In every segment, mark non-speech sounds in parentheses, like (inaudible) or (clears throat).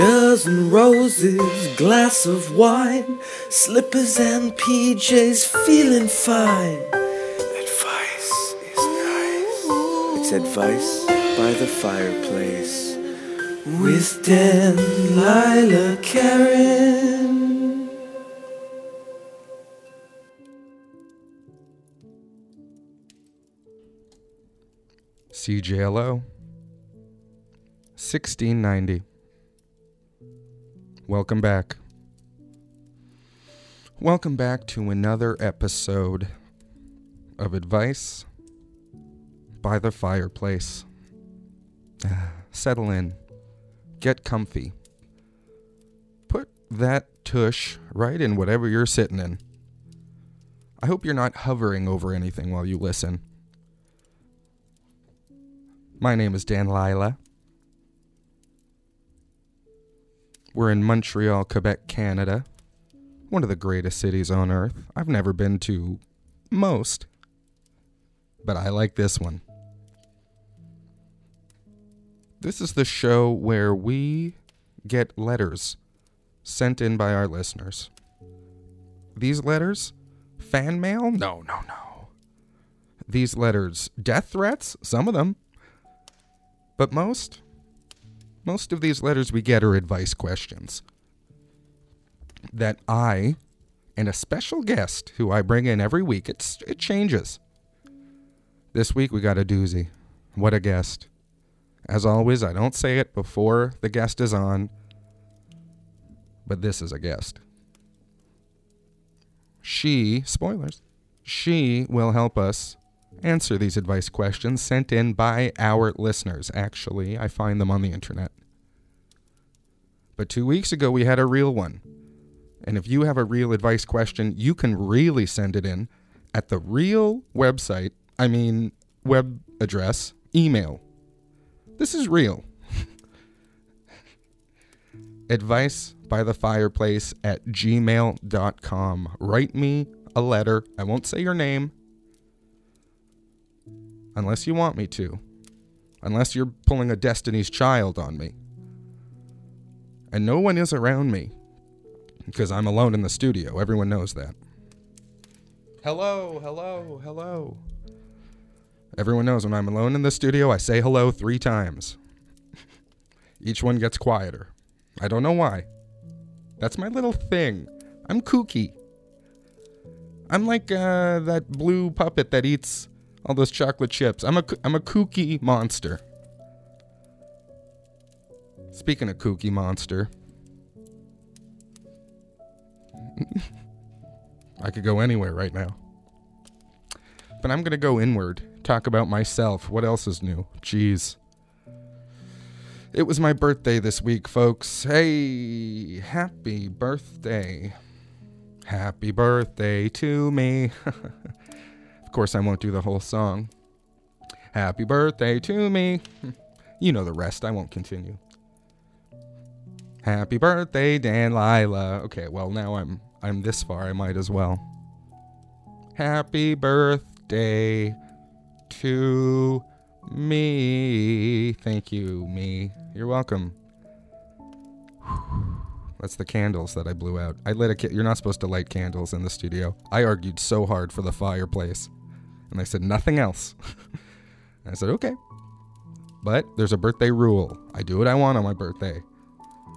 Dozen roses, glass of wine, slippers and PJs, feeling fine. Advice is nice. It's advice by the fireplace with Dan, Lila, Karen. CJLO 1690. Welcome back. Welcome back to another episode of Advice by the Fireplace. (sighs) Settle in. Get comfy. Put that tush right in whatever you're sitting in. I hope you're not hovering over anything while you listen. My name is Dan Lila. We're in Montreal, Quebec, Canada. One of the greatest cities on earth. I've never been to most, but I like this one. This is the show where we get letters sent in by our listeners. These letters, fan mail? No, no, no. These letters, death threats? Some of them. But most, most of these letters we get are advice questions that I and a special guest who I bring in every week, it's, it changes. This week we got a doozy. What a guest. As always, I don't say it before the guest is on, but this is a guest. She, spoilers, she will help us answer these advice questions sent in by our listeners. Actually, I find them on the internet. But two weeks ago, we had a real one. And if you have a real advice question, you can really send it in at the real website, I mean, web address, email. This is real. (laughs) advice by the fireplace at gmail.com. Write me a letter. I won't say your name unless you want me to. Unless you're pulling a Destiny's Child on me. And no one is around me because I'm alone in the studio. Everyone knows that. Hello, hello, hello. Everyone knows when I'm alone in the studio, I say hello three times. Each one gets quieter. I don't know why. That's my little thing. I'm kooky. I'm like uh, that blue puppet that eats all those chocolate chips. I'm a I'm a kooky monster. Speaking of kooky monster, (laughs) I could go anywhere right now. But I'm going to go inward, talk about myself. What else is new? Jeez. It was my birthday this week, folks. Hey, happy birthday. Happy birthday to me. (laughs) of course, I won't do the whole song. Happy birthday to me. (laughs) You know the rest. I won't continue. Happy birthday, Dan Lila. Okay, well now I'm I'm this far. I might as well. Happy birthday to me. Thank you, me. You're welcome. (sighs) That's the candles that I blew out. I lit a. Ca- You're not supposed to light candles in the studio. I argued so hard for the fireplace, and they said nothing else. (laughs) I said okay, but there's a birthday rule. I do what I want on my birthday.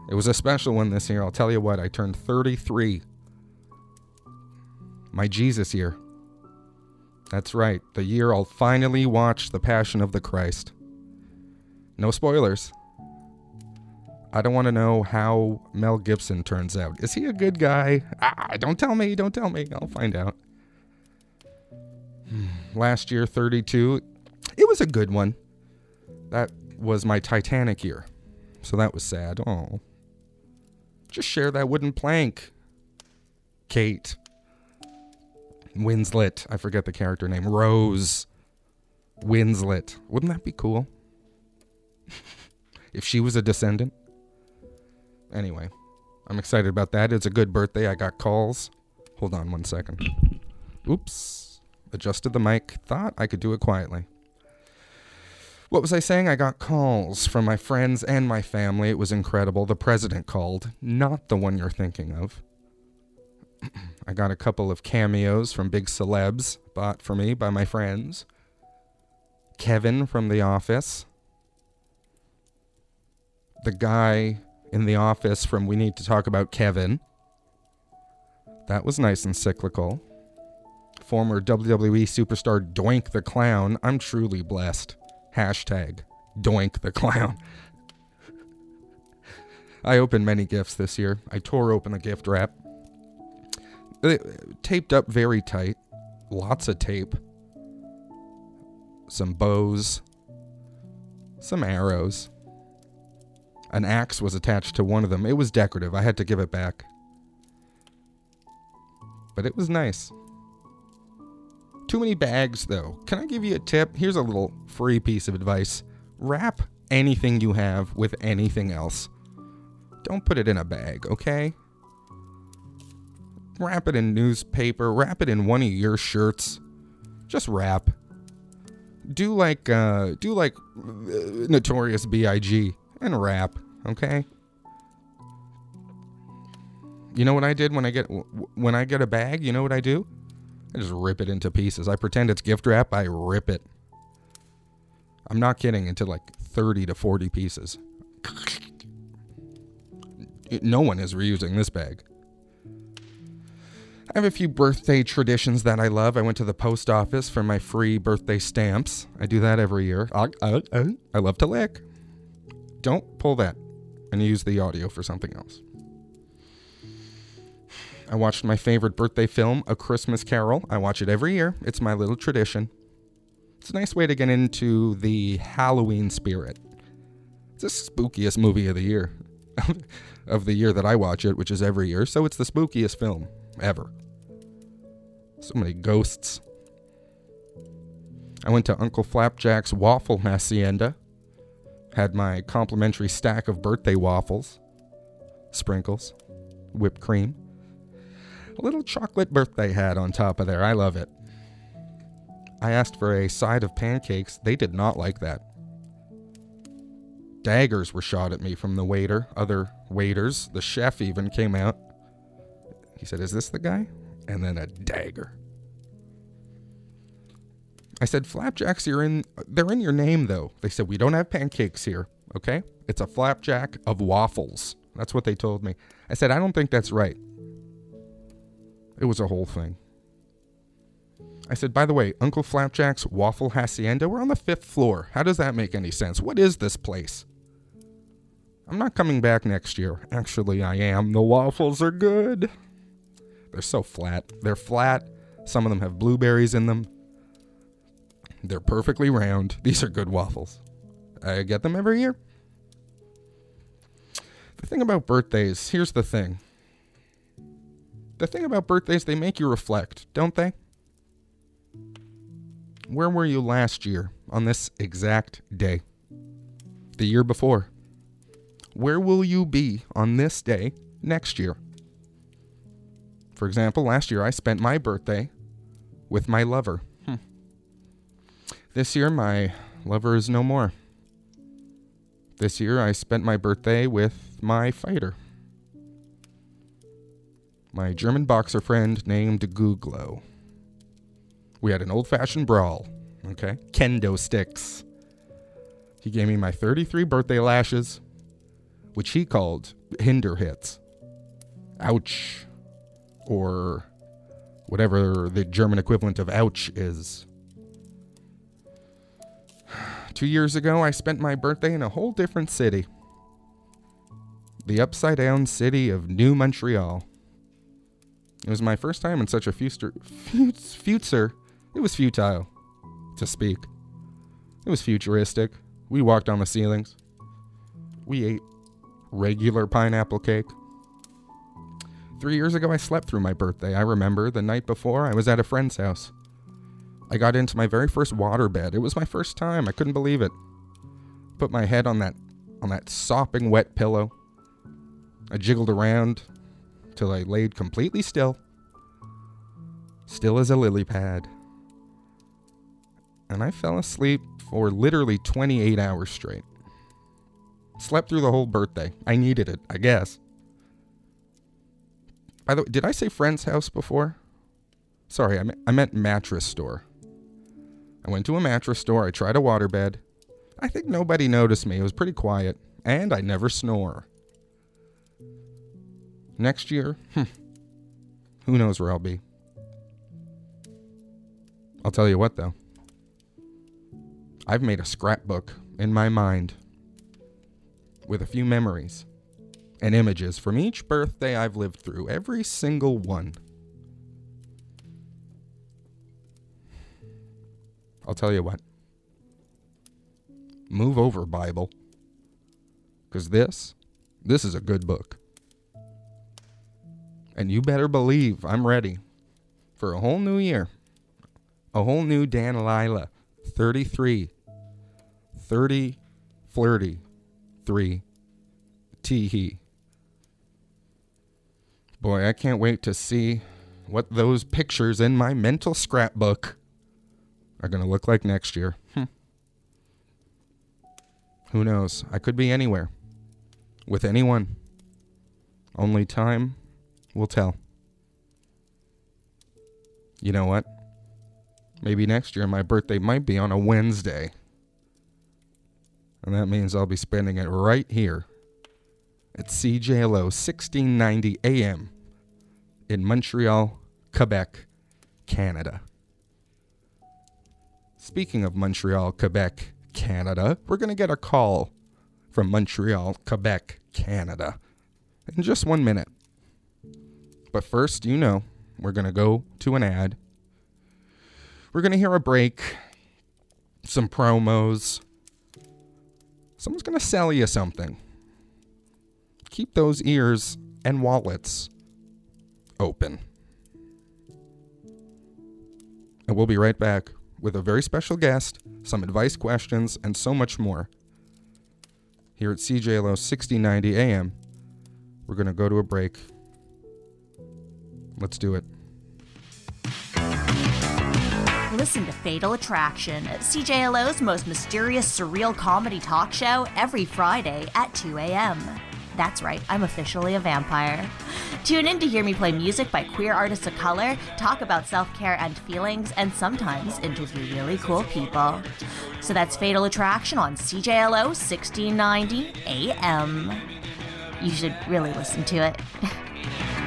It was a special one this year. I'll tell you what. I turned 33. My Jesus year. That's right. The year I'll finally watch The Passion of the Christ. No spoilers. I don't want to know how Mel Gibson turns out. Is he a good guy? Ah, don't tell me. Don't tell me. I'll find out. Last year, 32. It was a good one. That was my Titanic year. So that was sad. Oh. Just share that wooden plank. Kate. Winslet. I forget the character name. Rose. Winslet. Wouldn't that be cool? (laughs) if she was a descendant. Anyway, I'm excited about that. It's a good birthday. I got calls. Hold on one second. Oops. Adjusted the mic. Thought I could do it quietly. What was I saying? I got calls from my friends and my family. It was incredible. The president called, not the one you're thinking of. (clears throat) I got a couple of cameos from big celebs bought for me by my friends. Kevin from The Office. The guy in The Office from We Need to Talk About Kevin. That was nice and cyclical. Former WWE superstar Doink the Clown. I'm truly blessed. Hashtag Doink the Clown. I opened many gifts this year. I tore open the gift wrap. It, taped up very tight. Lots of tape. Some bows. Some arrows. An axe was attached to one of them. It was decorative. I had to give it back. But it was nice. Too many bags, though. Can I give you a tip? Here's a little free piece of advice wrap anything you have with anything else. Don't put it in a bag, okay? Wrap it in newspaper, wrap it in one of your shirts. Just wrap. Do like uh do like uh, Notorious B.I.G. and wrap, okay? You know what I did when I get when I get a bag? You know what I do? I just rip it into pieces. I pretend it's gift wrap. I rip it. I'm not kidding. Into like 30 to 40 pieces. No one is reusing this bag. I have a few birthday traditions that I love. I went to the post office for my free birthday stamps. I do that every year. I love to lick. Don't pull that and use the audio for something else. I watched my favorite birthday film, A Christmas Carol. I watch it every year. It's my little tradition. It's a nice way to get into the Halloween spirit. It's the spookiest movie of the year. (laughs) of the year that I watch it, which is every year, so it's the spookiest film ever. So many ghosts. I went to Uncle Flapjack's Waffle Hacienda. Had my complimentary stack of birthday waffles, sprinkles, whipped cream. A little chocolate birthday hat on top of there. I love it. I asked for a side of pancakes. They did not like that. Daggers were shot at me from the waiter, other waiters. The chef even came out. He said, Is this the guy? And then a dagger. I said, Flapjacks, you're in they're in your name though. They said, We don't have pancakes here, okay? It's a flapjack of waffles. That's what they told me. I said, I don't think that's right. It was a whole thing. I said, by the way, Uncle Flapjack's Waffle Hacienda, we're on the fifth floor. How does that make any sense? What is this place? I'm not coming back next year. Actually, I am. The waffles are good. They're so flat. They're flat. Some of them have blueberries in them. They're perfectly round. These are good waffles. I get them every year. The thing about birthdays, here's the thing the thing about birthdays, they make you reflect, don't they? Where were you last year on this exact day? The year before? Where will you be on this day next year? For example, last year I spent my birthday with my lover. Hmm. This year, my lover is no more. This year, I spent my birthday with my fighter my German boxer friend named Googlo. We had an old fashioned brawl, okay? Kendo sticks. He gave me my 33 birthday lashes, which he called hinder hits. Ouch. Or whatever the German equivalent of ouch is. (sighs) Two years ago, I spent my birthday in a whole different city. The upside down city of New Montreal. It was my first time in such a future. Future. It was futile to speak. It was futuristic. We walked on the ceilings. We ate regular pineapple cake. Three years ago, I slept through my birthday. I remember the night before, I was at a friend's house. I got into my very first water bed. It was my first time. I couldn't believe it. Put my head on that on that sopping wet pillow. I jiggled around, till I laid completely still, still as a lily pad. and I fell asleep for literally 28 hours straight. Slept through the whole birthday. I needed it, I guess. By the way, did I say friend's house before? Sorry, I, me- I meant mattress store. I went to a mattress store. I tried a waterbed. I think nobody noticed me. It was pretty quiet, and I never snore. Next year, hmm, who knows where I'll be. I'll tell you what, though. I've made a scrapbook in my mind with a few memories and images from each birthday I've lived through, every single one. I'll tell you what. Move over, Bible. Because this, this is a good book. And you better believe I'm ready for a whole new year. A whole new Dan Lila. 33. 30. Flirty. 3. Teehee. Boy, I can't wait to see what those pictures in my mental scrapbook are going to look like next year. Hmm. Who knows? I could be anywhere. With anyone. Only time will tell. You know what? Maybe next year my birthday might be on a Wednesday. And that means I'll be spending it right here at CJLO 1690 AM in Montreal, Quebec, Canada. Speaking of Montreal, Quebec, Canada, we're going to get a call from Montreal, Quebec, Canada in just one minute. But first, you know, we're going to go to an ad. We're going to hear a break, some promos. Someone's going to sell you something. Keep those ears and wallets open. And we'll be right back with a very special guest, some advice questions, and so much more. Here at CJLO 6090 AM, we're going to go to a break. Let's do it. Listen to Fatal Attraction, CJLO's most mysterious, surreal comedy talk show every Friday at 2 a.m. That's right, I'm officially a vampire. Tune in to hear me play music by queer artists of color, talk about self care and feelings, and sometimes interview really cool people. So that's Fatal Attraction on CJLO 1690 AM. You should really listen to it. (laughs)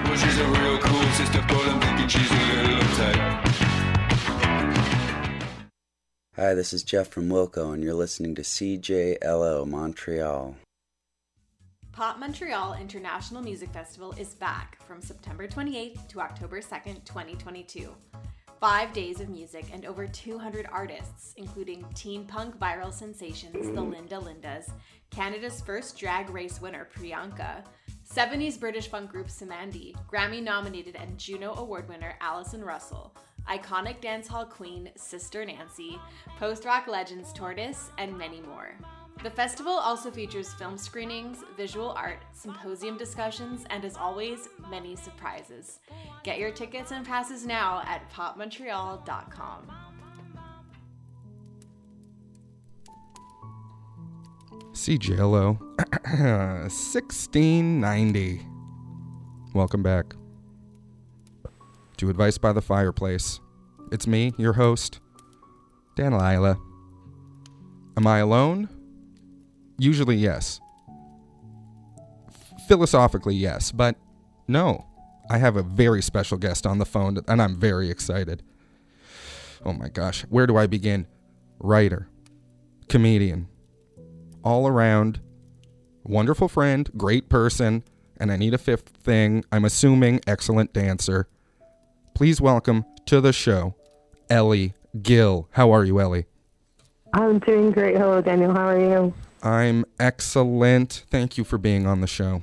Well, she's a real cool sister, but I'm thinking she's a little uptight. Hi, this is Jeff from Wilco, and you're listening to CJLO Montreal. Pop Montreal International Music Festival is back from September 28th to October 2nd, 2022. Five days of music and over 200 artists, including teen punk viral sensations the Linda Lindas, Canada's first drag race winner Priyanka, 70s British funk group Cymande, Grammy nominated and Juno Award winner Allison Russell, iconic dancehall queen Sister Nancy, post rock legends Tortoise, and many more. The festival also features film screenings, visual art, symposium discussions, and as always, many surprises. Get your tickets and passes now at popmontreal.com. CJLO 1690. Welcome back to Advice by the Fireplace. It's me, your host, Dan Lila. Am I alone? Usually, yes. Philosophically, yes, but no. I have a very special guest on the phone, and I'm very excited. Oh my gosh, where do I begin? Writer, comedian, all around, wonderful friend, great person, and I need a fifth thing. I'm assuming excellent dancer. Please welcome to the show, Ellie Gill. How are you, Ellie? I'm doing great. Hello, Daniel. How are you? I'm excellent. Thank you for being on the show.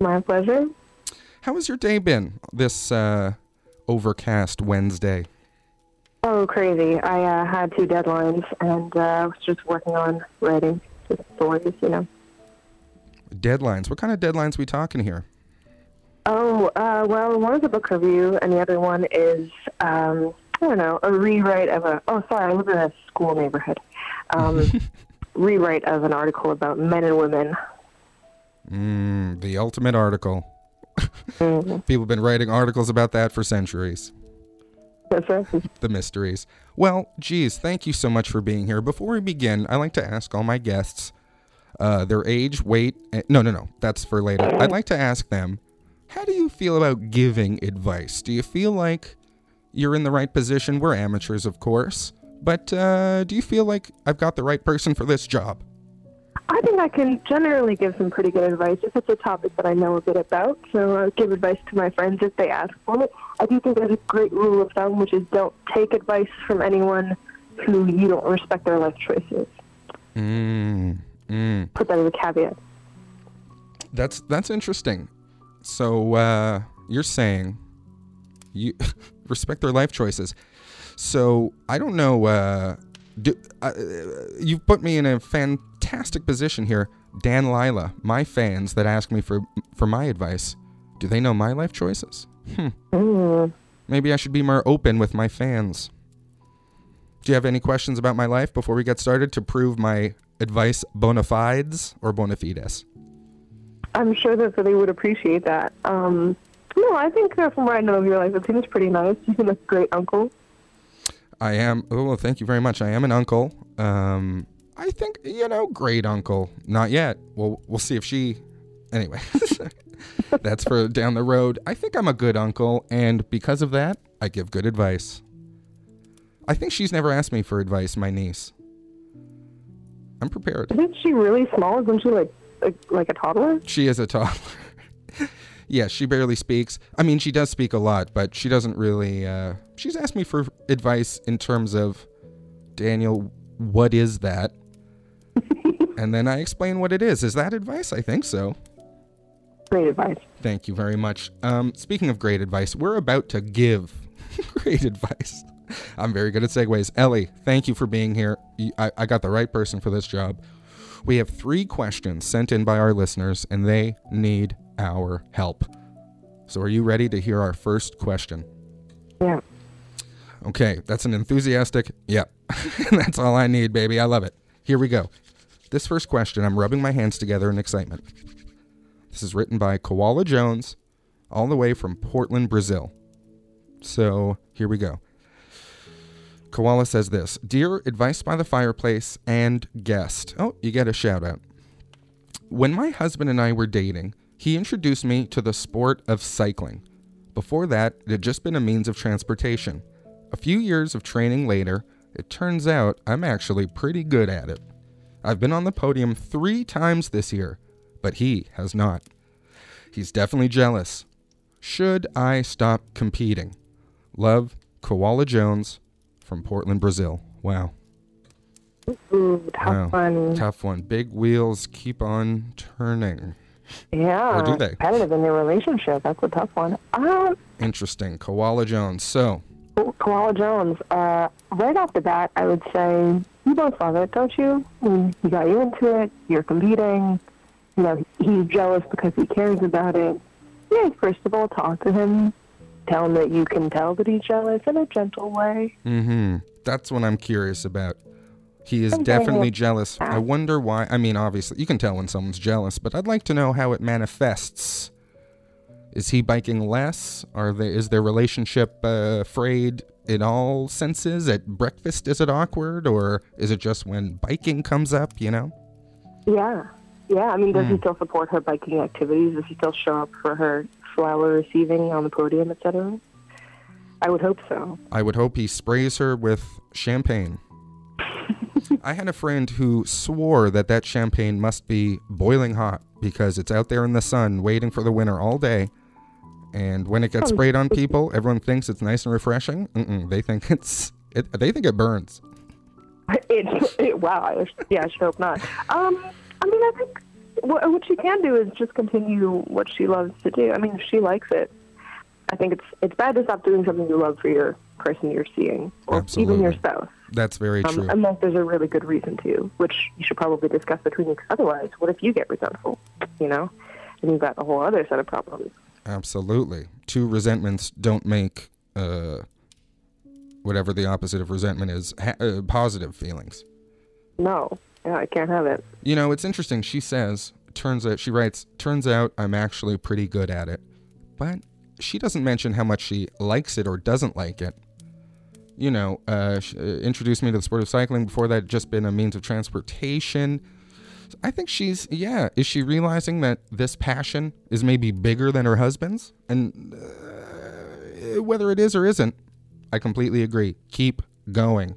My pleasure. How has your day been this uh, overcast Wednesday? Oh, crazy. I uh, had two deadlines and uh, was just working on writing stories, you know. Deadlines. What kind of deadlines we talking here? Oh, uh, well, one is a book review, and the other one is um, I don't know, a rewrite of a. Oh, sorry, I live in a school neighborhood. Um, (laughs) rewrite of an article about men and women. Mm, the ultimate article. (laughs) Mhm. People have been writing articles about that for centuries. (laughs) The mysteries. Well, geez, thank you so much for being here. Before we begin, I like to ask all my guests uh, their age, weight. And, no, no, no. That's for later. I'd like to ask them, how do you feel about giving advice? Do you feel like you're in the right position? We're amateurs, of course. But uh, do you feel like I've got the right person for this job? I think I can generally give some pretty good advice if it's a topic that I know a bit about. So I give advice to my friends if they ask for it. I do think there's a great rule of thumb, which is don't take advice from anyone who you don't respect their life choices. Mm, mm. Put that as a caveat. That's that's interesting. So uh, you're saying you (laughs) respect their life choices. So I don't know. Uh, do, uh, you've put me in a fantastic position here, Dan Lila. My fans that ask me for for my advice, do they know my life choices? Hmm. Mm. Maybe I should be more open with my fans. Do you have any questions about my life before we get started to prove my advice bona fides or bona fides? I'm sure that they would appreciate that. Um, no, I think uh, from what I know of your life, it seems pretty nice. You seem like a great uncle. I am. Oh, thank you very much. I am an uncle. Um, I think you know, great uncle. Not yet. Well, we'll see if she. Anyway, (laughs) that's for down the road. I think I'm a good uncle, and because of that, I give good advice. I think she's never asked me for advice. My niece. I'm prepared. Isn't she really small? Isn't she like like, like a toddler? She is a toddler. (laughs) yeah, she barely speaks. I mean, she does speak a lot, but she doesn't really. Uh, she's asked me for advice in terms of, Daniel, what is that? (laughs) and then I explain what it is. Is that advice? I think so. Great advice. Thank you very much. Um, speaking of great advice, we're about to give (laughs) great advice. I'm very good at segues. Ellie, thank you for being here. I, I got the right person for this job. We have three questions sent in by our listeners, and they need our help. So, are you ready to hear our first question? Yeah. Okay, that's an enthusiastic. Yep. (laughs) that's all I need, baby. I love it. Here we go. This first question, I'm rubbing my hands together in excitement. This is written by Koala Jones, all the way from Portland, Brazil. So here we go. Koala says this Dear Advice by the Fireplace and guest. Oh, you get a shout out. When my husband and I were dating, he introduced me to the sport of cycling. Before that, it had just been a means of transportation. A few years of training later, it turns out I'm actually pretty good at it. I've been on the podium three times this year, but he has not. He's definitely jealous. Should I stop competing? Love, Koala Jones from Portland, Brazil. Wow. Ooh, tough Wow. one. Tough one. Big wheels keep on turning. Yeah. Or do they? Competitive in their relationship. That's a tough one. Um, Interesting. Koala Jones. So, Koala Jones. Uh, right off the bat, I would say you both love it, don't you? He got you into it. You're competing. You know, he's jealous because he cares about it. Yeah, first of all, talk to him. Tell him that you can tell that he's jealous in a gentle way. Mm-hmm. That's what I'm curious about. He is definitely jealous. I wonder why. I mean, obviously, you can tell when someone's jealous, but I'd like to know how it manifests. Is he biking less? Are they, is their relationship uh, frayed in all senses? At breakfast, is it awkward? Or is it just when biking comes up, you know? Yeah. Yeah, I mean, does Hmm. he still support her biking activities? Does he still show up for her flower receiving on the podium, etc.? I would hope so. I would hope he sprays her with champagne. (laughs) I had a friend who swore that that champagne must be boiling hot because it's out there in the sun waiting for the winter all day. And when it gets sprayed on people, everyone thinks it's nice and refreshing. Mm-mm, they think it's it, they think it burns. (laughs) It, it, wow. I, yeah, I should hope not. Um, I mean, I think what, what she can do is just continue what she loves to do. I mean, if she likes it, I think it's it's bad to stop doing something you love for your person you're seeing, or even your spouse. That's very Um, true. unless there's a really good reason to, which you should probably discuss between you. Otherwise, what if you get resentful? You know, and you've got a whole other set of problems. Absolutely. Two resentments don't make uh whatever the opposite of resentment is, ha- uh, positive feelings. No, yeah, I can't have it. You know, it's interesting. She says, turns out, she writes, turns out I'm actually pretty good at it. But she doesn't mention how much she likes it or doesn't like it. You know, uh, sh- uh, introduced me to the sport of cycling. Before that, just been a means of transportation. I think she's, yeah. Is she realizing that this passion is maybe bigger than her husband's? And uh, whether it is or isn't, I completely agree. Keep going.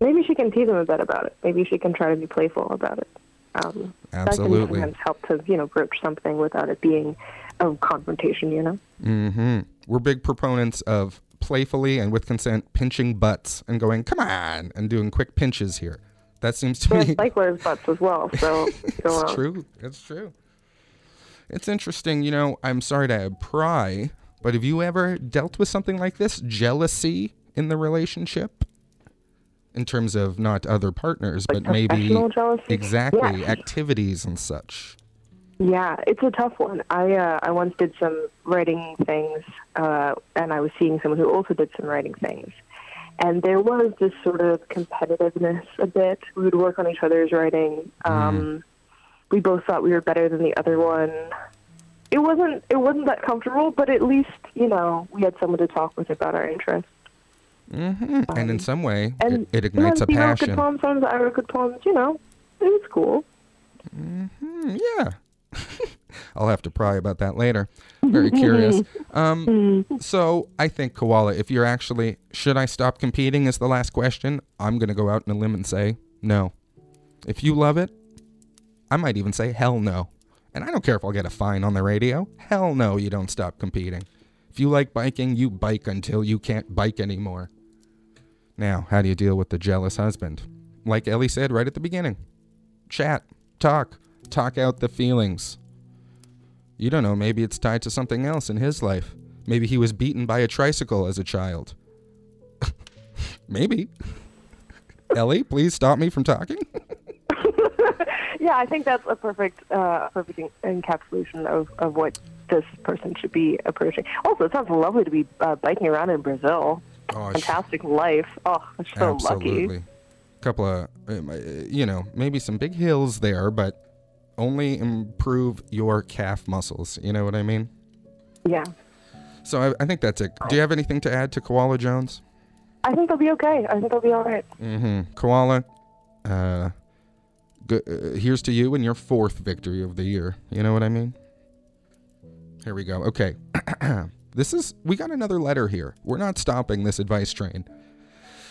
Maybe she can tease him a bit about it. Maybe she can try to be playful about it. Um, That can sometimes help to, you know, broach something without it being a confrontation, you know? Mm-hmm. We're big proponents of playfully and with consent pinching butts and going, come on, and doing quick pinches here. That seems to are me. cyclers' butts as well, so (laughs) go it's true. It's true. It's interesting. You know, I'm sorry to pry, but have you ever dealt with something like this? Jealousy in the relationship? In terms of not other partners, Like but maybe. jealousy? Exactly. Yeah. (laughs) Activities and such. Yeah, it's a tough one. I uh, I once did some writing things, uh, and I was seeing someone who also did some writing things, and there was this sort of competitiveness a bit. We would work on each other's writing. Um, We both thought we were better than the other one. It wasn't it wasn't that comfortable, but at least you know we had someone to talk with about our interests. Hmm and in some way, And it, it ignites a wrote good passion. poems, sometimes I wrote good poems. You know, it was cool. Mm, yeah. (laughs) I'll have to pry about that later. Very curious. (laughs) Um, so I think koala. If you're actually, should I stop competing? Is the last question. I'm gonna go out on a limb and say no. If you love it, I might even say hell no. And I don't care if I'll get a fine on the radio. Hell no, you don't stop competing. If you like biking, you bike until you can't bike anymore. Now, how do you deal with the jealous husband? Like Ellie said right at the beginning chat, talk, talk out the feelings. You don't know, maybe it's tied to something else in his life. Maybe he was beaten by a tricycle as a child. (laughs) maybe. (laughs) Ellie, please stop me from talking. (laughs) Yeah, I think that's a perfect, uh, perfect encapsulation of, of what this person should be approaching. Also, it sounds lovely to be uh, biking around in Brazil. Oh, Fantastic life. Oh, I'm so Absolutely. lucky. Couple of, uh, you know, maybe some big hills there, but only improve your calf muscles. You know what I mean? Yeah, So I, I think that's it. Do you have anything to add to Koala Jones? I think they'll be okay. I think they'll be all right. Mm-hmm. Koala, uh, go, uh, here's to you and your fourth victory of the year. You know what I mean? Here we go. Okay. (clears throat) this is, we got another letter here. We're not stopping this advice train.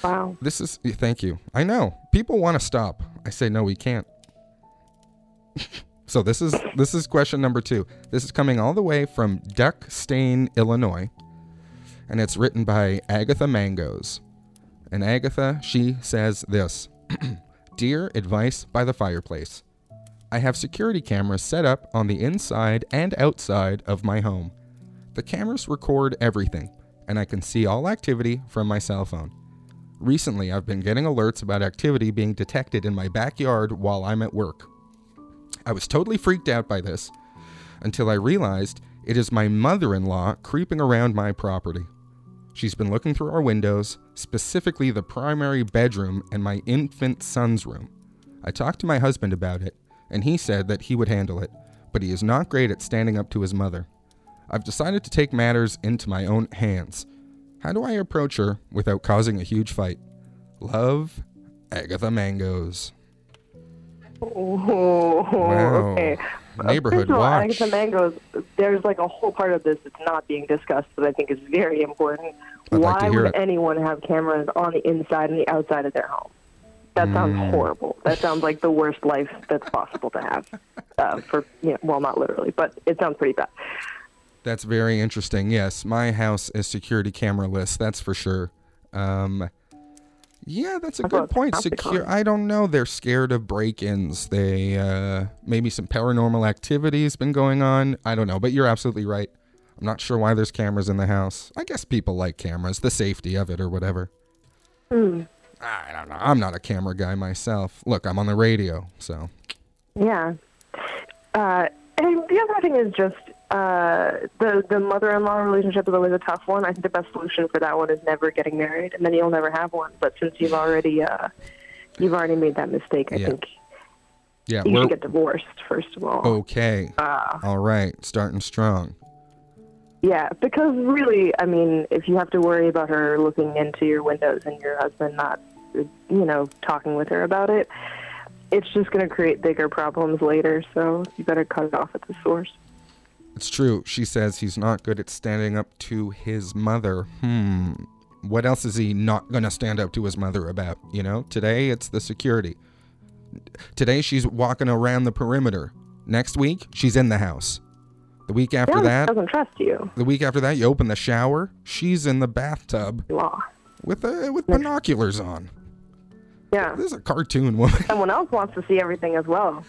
Wow. This is, thank you. I know. People want to stop. I say, no, we can't. (laughs) so this is, this is question number two. This is coming all the way from Duck Stain, Illinois. And it's written by Agatha Mangoes. And Agatha, she says this (clears throat) Dear Advice by the Fireplace, I have security cameras set up on the inside and outside of my home. The cameras record everything, and I can see all activity from my cell phone. Recently, I've been getting alerts about activity being detected in my backyard while I'm at work. I was totally freaked out by this until I realized it is my mother in law creeping around my property. She's been looking through our windows, specifically the primary bedroom and my infant son's room. I talked to my husband about it, and he said that he would handle it, but he is not great at standing up to his mother. I've decided to take matters into my own hands. How do I approach her without causing a huge fight? Love, Agatha Mangoes. Oh, Wow. okay. Neighborhood First watch. Agatha Mangoes, there's like a whole part of this that's not being discussed that I think is very important. I'd Why like would it. anyone have cameras on the inside and the outside of their home? That sounds Hmm. horrible. That sounds like the worst life that's possible to have. Uh, for you know, well, not literally, but it sounds pretty bad. That's very interesting. Yes, my house is security camera cameraless. That's for sure. Um, yeah, that's a I good point. Secure. I don't know. They're scared of break-ins. They uh, maybe some paranormal activity has been going on. I don't know, but you're absolutely right. I'm not sure why there's cameras in the house. I guess people like cameras, the safety of it or whatever. Hmm. I don't know. I'm not a camera guy myself. Look, I'm on the radio, so Yeah. Uh, and the other thing is just uh, the the mother-in-law relationship is always a tough one. I think the best solution for that one is never getting married, and then you'll never have one. But since you've already uh, you've already made that mistake, I Yeah. think Yeah, you should get divorced first of all. okay. Uh, All right, starting strong. Yeah, because really, I mean, if you have to worry about her looking into your windows and your husband not, you know, talking with her about it, it's just going to create bigger problems later. So you better cut it off at the source. It's true. She says he's not good at standing up to his mother. Hmm. What else is he not going to stand up to his mother about? You know, today it's the security. Today she's walking around the perimeter. Next week, she's in the house. The week after yeah, that, doesn't trust you. the week after that, you open the shower, she's in the bathtub Law. with uh, with binoculars on. Yeah. This is a cartoon woman. Someone else wants to see everything as well.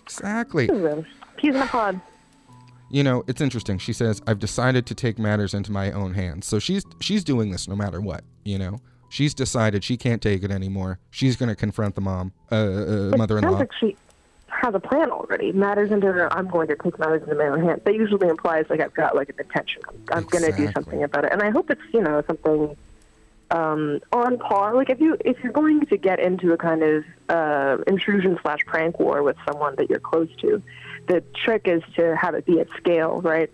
exactly. A Peas in a pod. You know, it's interesting. She says, "I've decided to take matters into my own hands." So she's she's doing this no matter what. You know, she's decided she can't take it anymore. She's going to confront the mom, uh, uh, It mother-in-law. sounds like she has a plan already. Matters into her. I'm going to take matters into my own hands. That usually implies like I've got like an intention. I'm, I'm going to do something about it, and I hope it's you know something um, on par. Like if you if you're going to get into a kind of uh, intrusion slash prank war with someone that you're close to, the trick is to have it be at scale, right?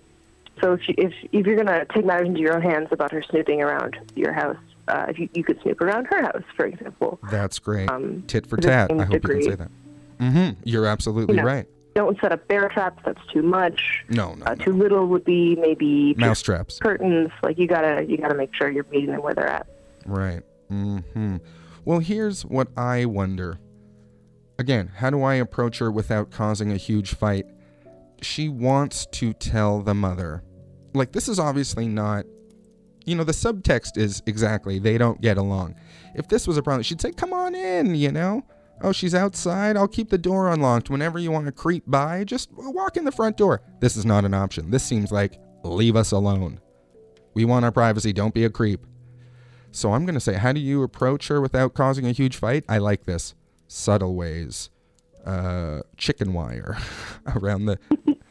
So if you, if if you're going to take matters into your own hands about her snooping around your house, uh, if you, you could snoop around her house, for example. That's great. Um, Tit for tat. I hope you can say that. Mm-hmm. You're absolutely You know, right. Don't set up bear traps. That's too much. No, no, Uh, no. too little would be maybe Mouse traps. curtains. Like you gotta you gotta make sure you're meeting them where they're at. Right. Mm-hmm. Well, here's what I wonder. Again, how do I approach her without causing a huge fight? She wants to tell the mother. Like this is obviously not. You know, the subtext is exactly they don't get along. If this was a problem, she'd say, "Come on in," you know. Oh, she's outside. I'll keep the door unlocked. Whenever you want to creep by, just walk in the front door. This is not an option. This seems like leave us alone. We want our privacy. Don't be a creep. So I'm going to say, how do you approach her without causing a huge fight? I like this. Subtle ways. Uh, chicken wire (laughs) around the,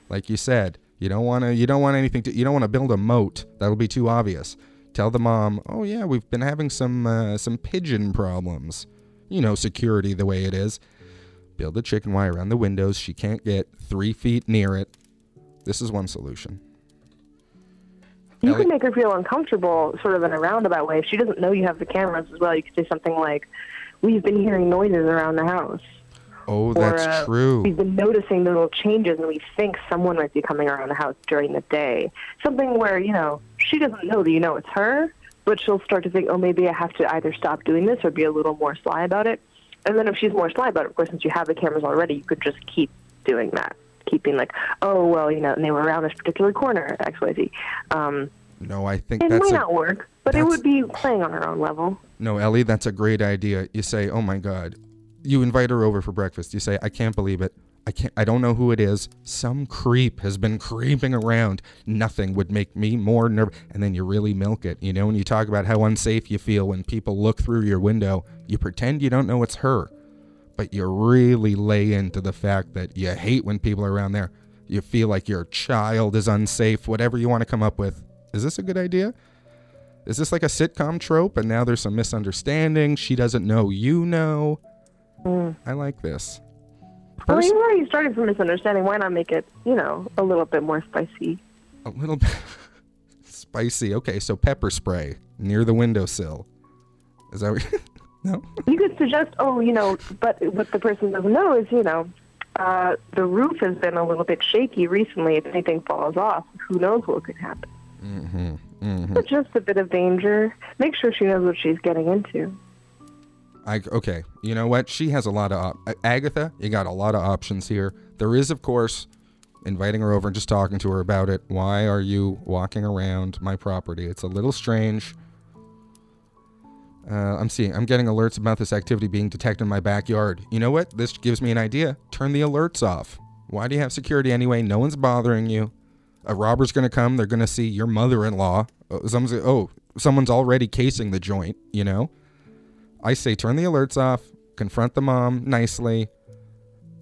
like you said, you don't want to, you don't want anything to, you don't want to build a moat. That'll be too obvious. Tell the mom, oh yeah, we've been having some, uh, some pigeon problems. You know, security the way it is. Build a chicken wire around the windows. She can't get three feet near it. This is one solution. You Ellie- can make her feel uncomfortable, sort of in a roundabout way. If she doesn't know you have the cameras as well, you could say something like, "We've been hearing noises around the house." Oh, Or, that's uh, true. We've been noticing little changes, and we think someone might be coming around the house during the day. Something where you know she doesn't know that you know it's her, but she'll start to think, "Oh, maybe I have to either stop doing this or be a little more sly about it." And then if she's more sly about it, of course, since you have the cameras already, you could just keep doing that, keeping like, "Oh, well, you know, and they were around this particular corner, X, Y, Z." Um, No, I think it that's might a, not work, but it would be playing on her own level. No, Ellie, that's a great idea. You say, "Oh my God," you invite her over for breakfast. You say, "I can't believe it. I can't. I don't know who it is. Some creep has been creeping around. Nothing would make me more nervous." And then you really milk it, you know. And you talk about how unsafe you feel when people look through your window. You pretend you don't know it's her, but you really lay into the fact that you hate when people are around there. You feel like your child is unsafe. Whatever you want to come up with. Is this a good idea? Is this like a sitcom trope and now there's some misunderstanding? She doesn't know you know. I like this. Well, you already started from misunderstanding. Why not make it, you know, a little bit more spicy? a little bit (laughs) spicy. Okay, so pepper spray near the windowsill. Is that what (laughs) No? You could suggest, oh, you know, but what the person doesn't know is, you know, uh, the roof has been a little bit shaky recently. If anything falls off, who knows what could happen? Mm-hmm. Mm-hmm. But just a bit of danger. Make sure she knows what she's getting into. I okay. You know what? She has a lot of op- Agatha. You got a lot of options here. There is, of course, inviting her over and just talking to her about it. Why are you walking around my property? It's a little strange. Uh, I'm seeing. I'm getting alerts about this activity being detected in my backyard. You know what? This gives me an idea. Turn the alerts off. Why do you have security anyway? No one's bothering you. A robber's gonna come. They're gonna see your mother-in-law. Uh, Someone's oh, someone's already casing the joint. You know. I say turn the alerts off, confront the mom nicely.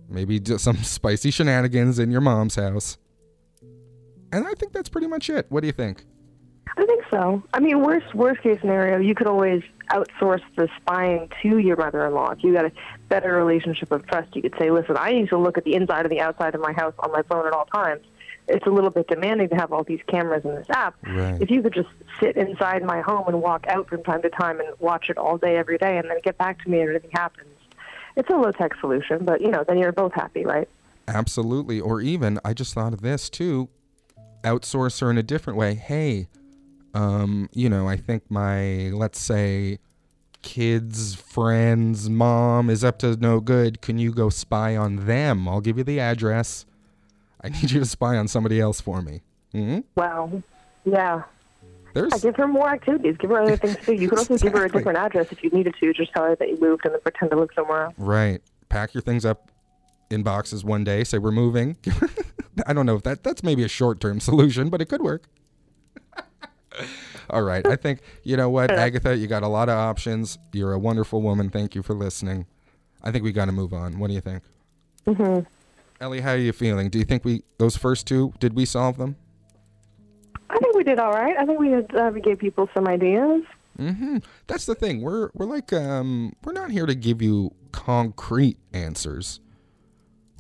Maybe do some (laughs) spicy shenanigans in your mom's house. And I think that's pretty much it. What do you think? I think so. I mean, worst worst case scenario, you could always outsource the spying to your mother-in-law. If you got a better relationship of trust, you could say, "Listen, I need to look at the inside and the outside of my house on my phone at all times." It's a little bit demanding to have all these cameras in this app. Right. If you could just sit inside my home and walk out from time to time and watch it all day, every day, and then get back to me if anything happens, it's a low-tech solution. But you know, then you're both happy, right? Absolutely. Or even, I just thought of this too outsource her in a different way. Hey, um, you know, I think my, let's say, kids, friends, mom is up to no good. Can you go spy on them? I'll give you the address. I need you to spy on somebody else for me. hmm Well, yeah. There's I give her more activities. Give her other things to do. You could also give her a different address if you needed to. Just tell her that you moved and then pretend to live somewhere else. right. Pack your things up in boxes one day. Say we're moving. (laughs) I don't know if that that's maybe a short term solution, but it could work. (laughs) All right. I think you know what, (laughs) Agatha. You got a lot of options. You're a wonderful woman. Thank you for listening. I think we got to move on. What do you think? Mm-hmm. Ellie, how are you feeling? Do you think we those first two did we solve them? I think we did all right. I think we did, uh, we gave people some ideas. Mm-hmm. That's the thing. We're we're like um we're not here to give you concrete answers.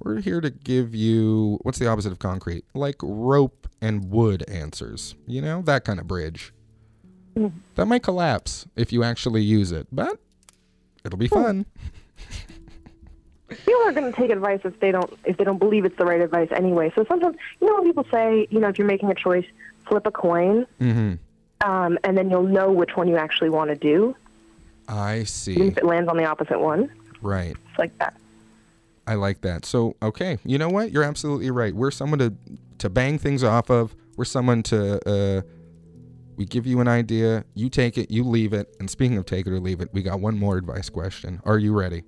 We're here to give you what's the opposite of concrete? Like rope and wood answers. You know, that kind of bridge. That might collapse if you actually use it, but it'll be fun. (laughs) (laughs) People are going to take advice if they don't if they don't believe it's the right advice anyway. So sometimes, you know, when people say, you know, if you're making a choice, flip a coin, Mm-hmm. um, and then you'll know which one you actually want to do. I Even see. if it lands on the opposite one, Right. it's like that. I like that. So, okay, you know what? You're absolutely right. We're someone to to bang things off of. We're someone to uh we give you an idea, you take it, you leave it. And speaking of take it or leave it, we got one more advice question. Are you ready?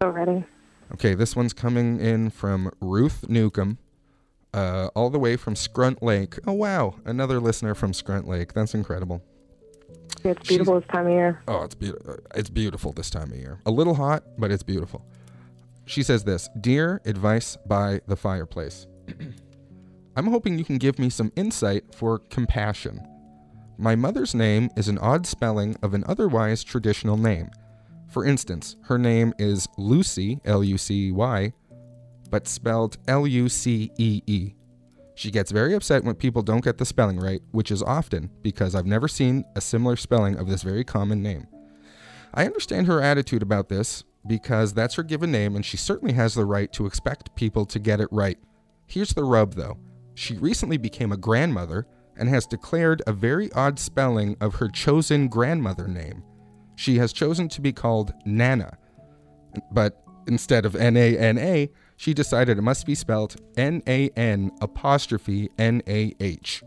So ready. Okay, this one's coming in from Ruth Newcomb, uh, all the way from Scrunt Lake. Oh wow, another listener from Scrunt Lake. That's incredible. It's beautiful this time of year. Oh, it's beautiful. It's beautiful this time of year. A little hot, but it's beautiful. She says this Dear advice by the fireplace. (clears throat) I'm hoping you can give me some insight for compassion. My mother's name is an odd spelling of an otherwise traditional name. For instance, her name is Lucy, L U C Y, but spelled L U C E E. She gets very upset when people don't get the spelling right, which is often because I've never seen a similar spelling of this very common name. I understand her attitude about this because that's her given name and she certainly has the right to expect people to get it right. Here's the rub though. She recently became a grandmother and has declared a very odd spelling of her chosen grandmother name. She has chosen to be called Nana, but instead of N A N A, she decided it must be spelled N A N apostrophe N A H.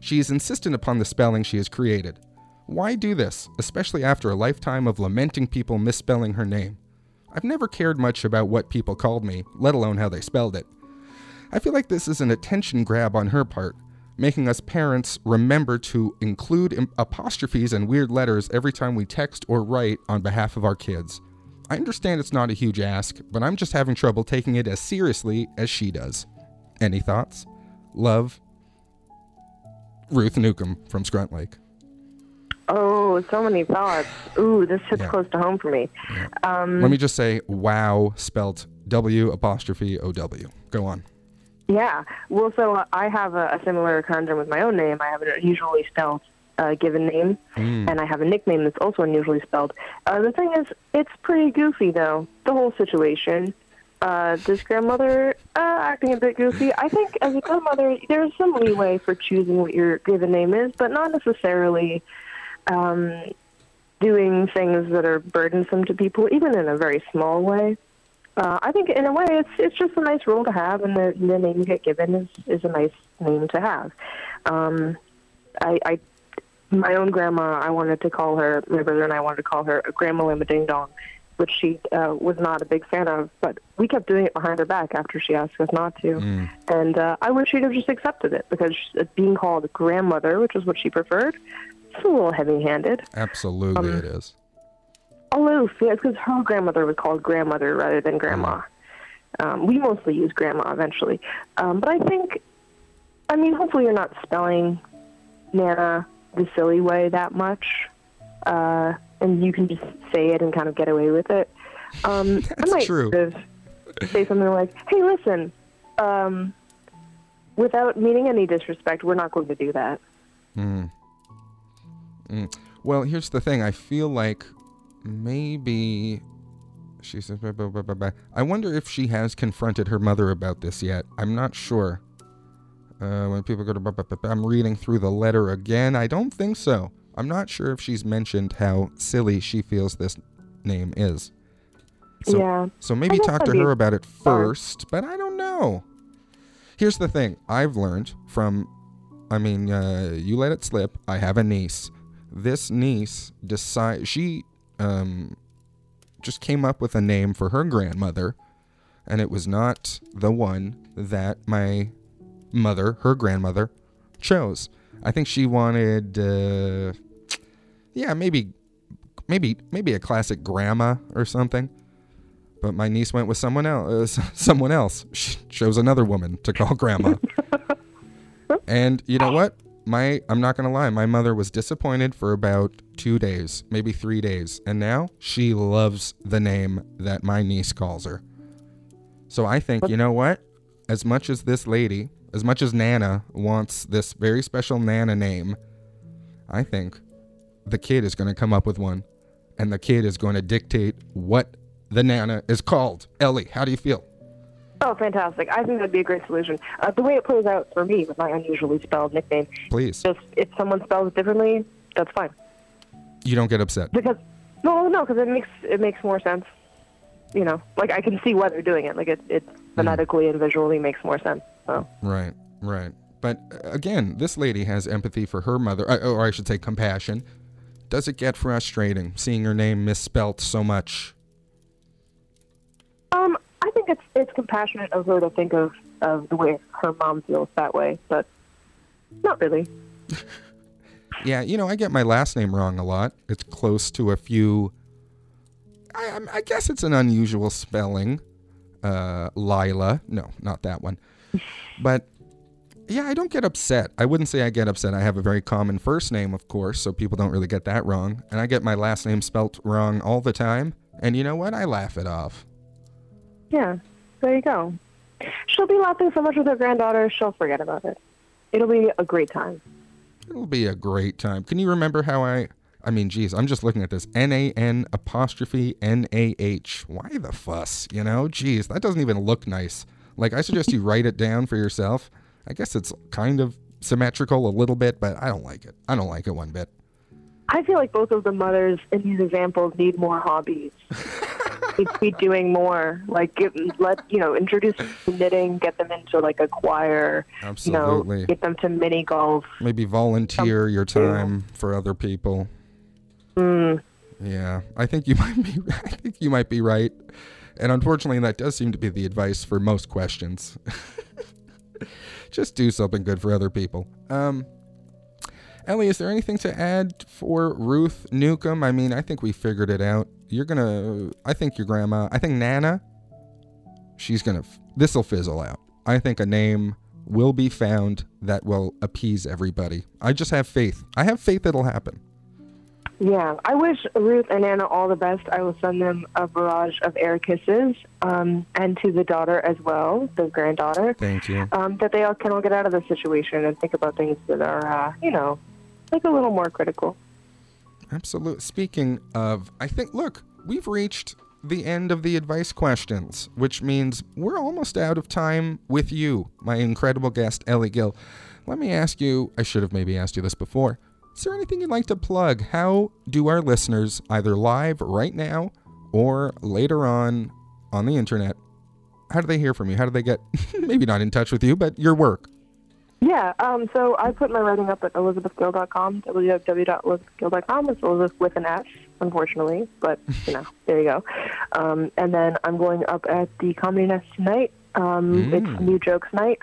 She is insistent upon the spelling she has created. Why do this, especially after a lifetime of lamenting people misspelling her name? I've never cared much about what people called me, let alone how they spelled it. I feel like this is an attention grab on her part, making us parents remember to include apostrophes and weird letters every time we text or write on behalf of our kids. I understand it's not a huge ask, but I'm just having trouble taking it as seriously as she does. Any thoughts? Love, Ruth Newcomb from Scrunt Lake. Oh, so many thoughts. Ooh, this hits Yeah. close to home for me. Um, Let me just say, wow, spelt W apostrophe O W. Go on. Yeah. Well, so uh, I have a, a similar conundrum with my own name. I have an unusually spelled uh, given name, and I have a nickname that's also unusually spelled. Uh, the thing is, it's pretty goofy, though, the whole situation. Uh, this grandmother uh, acting a bit goofy. I think as a grandmother, there's some leeway for choosing what your given name is, but not necessarily um, doing things that are burdensome to people, even in a very small way. Uh, I think in a way it's it's just a nice role to have, and the, the name you get given is, is a nice name to have. Um, I, I my own grandma, I wanted to call her. My brother and I wanted to call her Grandma Lima Ding Dong, which she uh, was not a big fan of. But we kept doing it behind her back after she asked us not to, and uh, I wish she'd have just accepted it because being called grandmother, which is what she preferred, it's a little heavy-handed. Absolutely, Um, it is. Aloof, yeah, because her grandmother was called grandmother rather than grandma. Um, we mostly use grandma eventually, um, but I think, I mean, hopefully you're not spelling Nana the silly way that much, uh, and you can just say it and kind of get away with it. Um, (laughs) I That's might true. sort of say something like, "Hey, listen, um, without meaning any disrespect, we're not going to do that." Well, here's the thing. I feel like maybe she says. "Blah, blah, blah, blah, blah." I wonder if she has confronted her mother about this yet. I'm not sure. Uh, when people go to, I'm reading through the letter again. I don't think so. I'm not sure if she's mentioned how silly she feels this name is. So, Yeah. So maybe talk to her about it first, but I don't know. Here's the thing I've learned from, I mean, uh, you let it slip. I have a niece. This niece decide she um, just came up with a name for her grandmother, and it was not the one that my mother, her grandmother, chose. I think she wanted, uh, yeah, maybe, maybe, maybe a classic grandma or something. But my niece went with someone else. Uh, (laughs) someone else. She chose another woman to call grandma. (laughs) and you know what? My I'm not gonna lie. My mother was disappointed for about two days, maybe three days, and now she loves the name that my niece calls her. So I think you know what? As much as this lady, as much as Nana wants this very special Nana name, I think the kid is going to come up with one, and the kid is going to dictate what the Nana is called. Ellie, how do you feel? Oh, fantastic! I think that'd be a great solution. Uh, the way it plays out for me with my unusually spelled nickname, Please. just if someone spells it differently, that's fine. You don't get upset. Because no, no, because it makes it makes more sense. You know, like I can see why they're doing it. Like it, it phonetically and visually makes more sense. So Right, right. But uh, again, this lady has empathy for her mother, uh, or I should say compassion. Does it get frustrating seeing her name misspelt so much? Think it's it's compassionate of her to think of of the way her mom feels that way, but not really. (laughs) Yeah, you know, I get my last name wrong a lot. It's close to a few. I, I guess it's an unusual spelling. Uh, Lila. No, not that one. But yeah, I don't get upset. I wouldn't say I get upset. I have a very common first name, of course, so people don't really get that wrong. And I get my last name spelt wrong all the time. And you know what? I laugh it off. Yeah, there you go. She'll be laughing so much with her granddaughter, she'll forget about it. It'll be a great time. It'll be a great time. Can you remember how I? I mean, geez, I'm just looking at this. N A N apostrophe N A H. Why the fuss? You know, geez, that doesn't even look nice. Like, I suggest you write it down for yourself. I guess it's kind of symmetrical a little bit, but I don't like it. I don't like it one bit. I feel like both of the mothers in these examples need more hobbies. (laughs) be doing more. Like, get, let you know, introduce knitting, get them into like a choir. Absolutely. You know, get them to mini golf. Maybe volunteer your time for other people. Yeah, I think you (laughs) might be. I think you might be right. And unfortunately, that does seem to be the advice for most questions. (laughs) Just do something good for other people. Um, Ellie, is there anything to add for Ruth Newcomb? I mean, I think we figured it out. You're gonna. I think your grandma. I think Nana. She's gonna. This will fizzle out. I think a name will be found that will appease everybody. I just have faith. I have faith it'll happen. Yeah, I wish Ruth and Anna all the best. I will send them a barrage of air kisses, um, and to the daughter as well, the granddaughter, Thank you. um, that they all can all get out of the situation and think about things that are, uh, you know, like a little more critical. Absolutely. Speaking of, I think, look, we've reached the end of the advice questions, which means we're almost out of time with you, my incredible guest, Ellie Gill. Let me ask you, I should have maybe asked you this before. Is there anything you'd like to plug? How do our listeners, either live right now or later on on the internet, how do they hear from you? How do they get, (laughs) maybe not in touch with you, but your work? Yeah, um, so I put my writing up at elizabethgill.com, www.elizabethgill.com. It's Elizabeth with an S, unfortunately, but, you know, (laughs) there you go. Um, and then I'm going up at the Comedy Nest tonight. Um, It's New Jokes Night.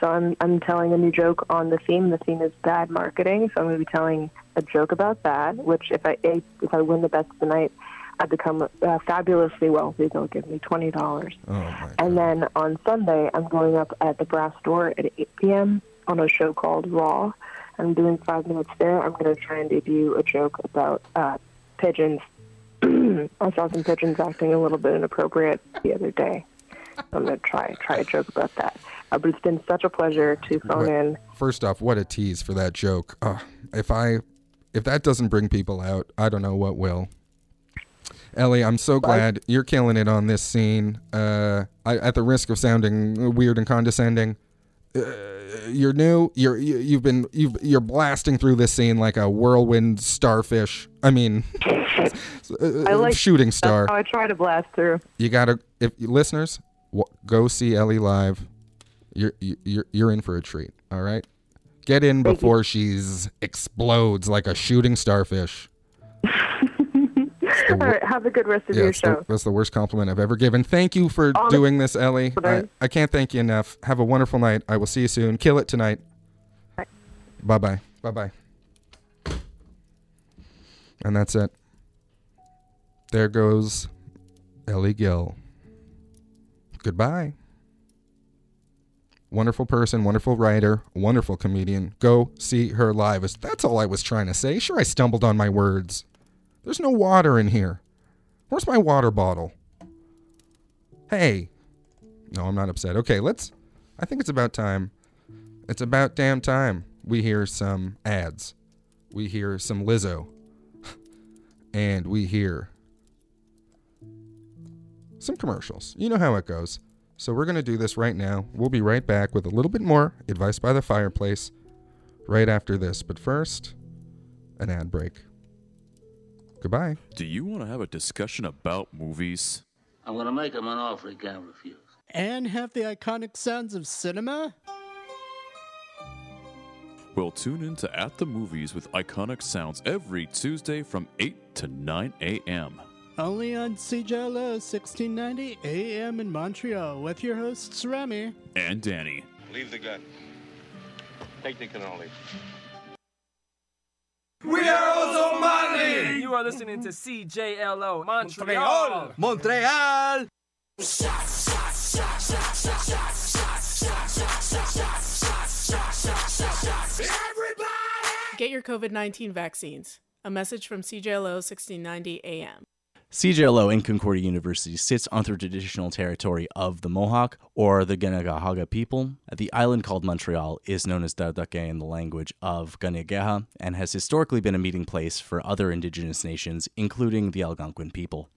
So I'm, I'm telling a new joke on the theme. The theme is bad marketing. So I'm going to be telling a joke about that, which if I if I win the best of the night, I become uh, fabulously wealthy. They'll give me $20. Oh, my And then on Sunday, I'm going up at the Brass Door at 8 p.m. on a show called Raw. I'm doing five minutes there. I'm going to try and debut a joke about uh, pigeons. (clears throat) I saw some pigeons acting a little bit inappropriate the other day. I'm going to try try a joke about that. Uh, but it's been such a pleasure to phone What- in. First off, what a tease for that joke. Uh, if I if that doesn't bring people out, I don't know what will. Ellie, I'm so glad you're killing it on this scene. Uh, I, at the risk of sounding weird and condescending, uh, you're new. You're you, you've been you've you're blasting through this scene like a whirlwind starfish. I mean, (laughs) uh, I like shooting star. How I try to blast through. You gotta, if listeners, w- go see Ellie live. You're you're you're in for a treat. All right, get in Thank you. before she's explodes like a shooting starfish. (laughs) All right, have a good rest of Yeah, your show. the, that's the worst compliment I've ever given. Thank you for doing this, Ellie. I, I can't thank you enough. Have a wonderful night. I will see you soon. Kill it tonight. Bye bye. Bye bye. And that's it. There goes Ellie Gill. Goodbye. Wonderful person, wonderful writer, wonderful comedian. Go see her live. That's all I was trying to say. Sure, I stumbled on my words. There's no water in here. Where's my water bottle? Hey. No, I'm not upset. Okay, let's. I think it's about time. It's about damn time we hear some ads. We hear some Lizzo. (laughs) and we hear some commercials. You know how it goes. So we're going to do this right now. We'll be right back with a little bit more advice by the fireplace right after this. But first, an ad break. Goodbye. Do you want to have a discussion about movies? I'm gonna make him an offer he can't refuse. And have the iconic sounds of cinema? Well, tune in to At the Movies with iconic sounds every Tuesday from 8 to 9 a.m. Only on CJLO 1690 AM in Montreal with your hosts Remy. And Danny. Leave the gun. Take the only. We are also Mali! You are listening to CJLO Montreal. Montreal! Everybody. Get your COVID 19 vaccines. A message from CJLO 1690 AM. CJLO in Concordia University sits on the traditional territory of the Mohawk or the Kanien'kehá:ka people. The island called Montreal is known as Tiohtià:ke in the language of Kanien'kehá:ka and has historically been a meeting place for other indigenous nations, including the Algonquin people.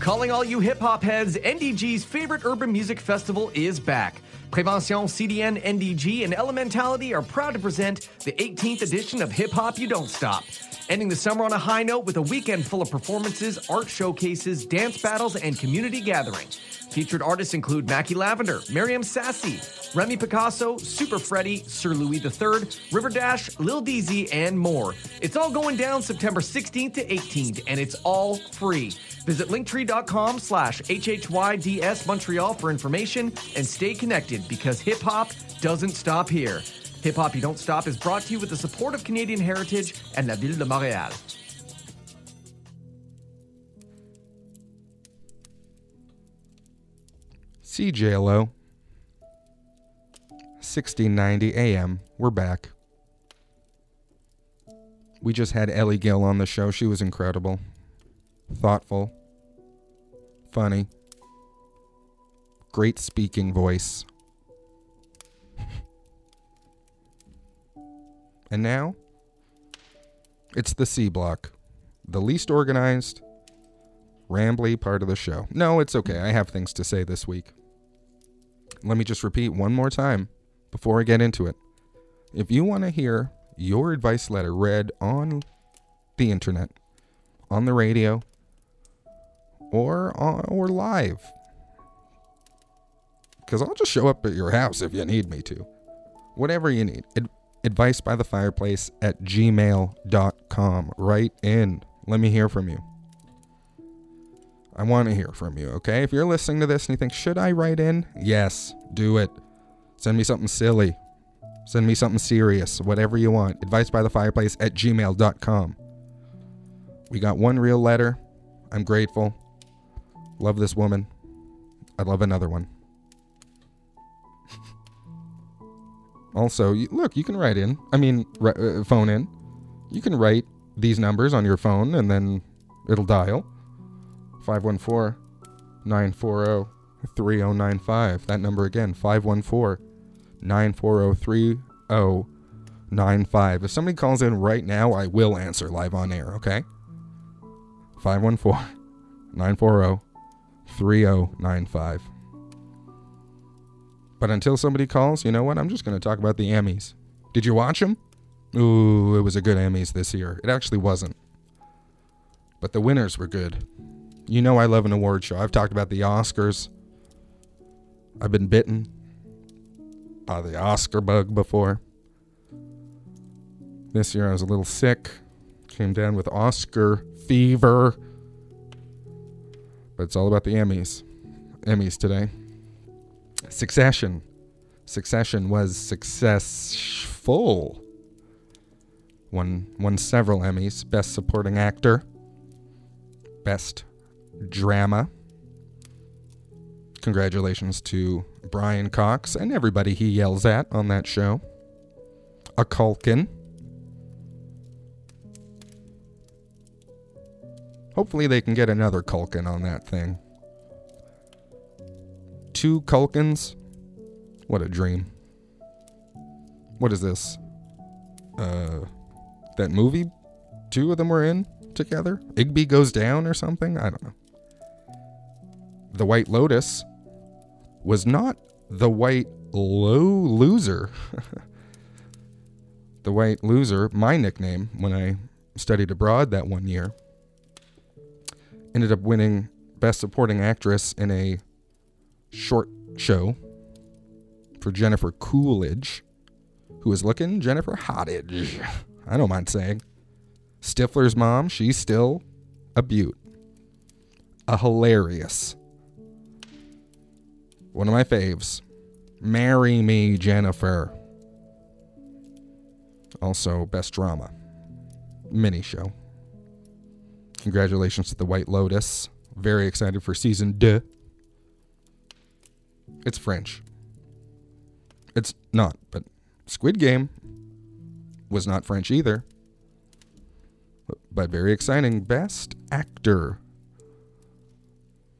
Calling all you hip hop heads, NDG's favorite urban music festival is back. Prévention, CDN, NDG, and Elementality are proud to present the 18th edition of Hip Hop You Don't Stop. Ending the summer on a high note with a weekend full of performances, art showcases, dance battles, and community gatherings. Featured artists include Mackie Lavender, Miriam Sassy, Remy Picasso, Super Freddy, Sir Louis III, River Dash, Lil DZ, and more. It's all going down September 16th to 18th, and it's all free. Visit linktree.com slash HHYDS Montreal for information and stay connected because hip hop doesn't stop here. Hip Hop You Don't Stop is brought to you with the support of Canadian Heritage and La Ville de Montréal. CJLO 1690 AM. We're back. We just had Ellie Gill on the show. She was incredible, thoughtful, funny, great speaking voice. And now it's the C block, the least organized, rambly part of the show. No, it's okay. I have things to say this week. Let me just repeat one more time before I get into it. If you want to hear your advice letter read on the internet, on the radio, or on, or live, because I'll just show up at your house if you need me to. Whatever you need. Advice by the fireplace at gmail.com. Write in. Let me hear from you. I want to hear from you, okay? If you're listening to this and you think, should I write in? Yes, do it. Send me something silly. Send me something serious. Whatever you want. Advice by the fireplace at gmail.com. We got one real letter. I'm grateful. Love this woman. I'd love another one. Also, look, you can write in. I mean, uh, phone in. You can write these numbers on your phone and then it'll dial 514 940 3095. That number again, 514 940 3095. If somebody calls in right now, I will answer live on air, okay? 514 940 3095. But until somebody calls, you know what? I'm just going to talk about the Emmys. Did you watch them? Ooh, it was a good Emmys this year. It actually wasn't. But the winners were good. You know I love an award show. I've talked about the Oscars. I've been bitten by the Oscar bug before. This year I was a little sick. Came down with Oscar fever. But it's all about the Emmys. Emmys today. Succession. Succession was successful. Won won several Emmys. Best Supporting Actor. Best Drama. Congratulations to Brian Cox and everybody he yells at on that show. A Culkin. Hopefully they can get another Culkin on that thing. Two Culkins? What a dream. What is this? Uh that movie two of them were in together? Igby goes down or something? I don't know. The White Lotus was not the White Low Loser. (laughs) the White Loser, my nickname when I studied abroad that one year, ended up winning Best Supporting Actress in a short show for Jennifer Coolidge, who is looking Jennifer Hottage. I don't mind saying. Stifler's mom, she's still a beaut. A hilarious. One of my faves. Marry Me, Jennifer. Also, best drama. Mini show. Congratulations to The White Lotus. Very excited for season 2. It's French. It's not, but Squid Game was not French either. But very exciting. Best actor.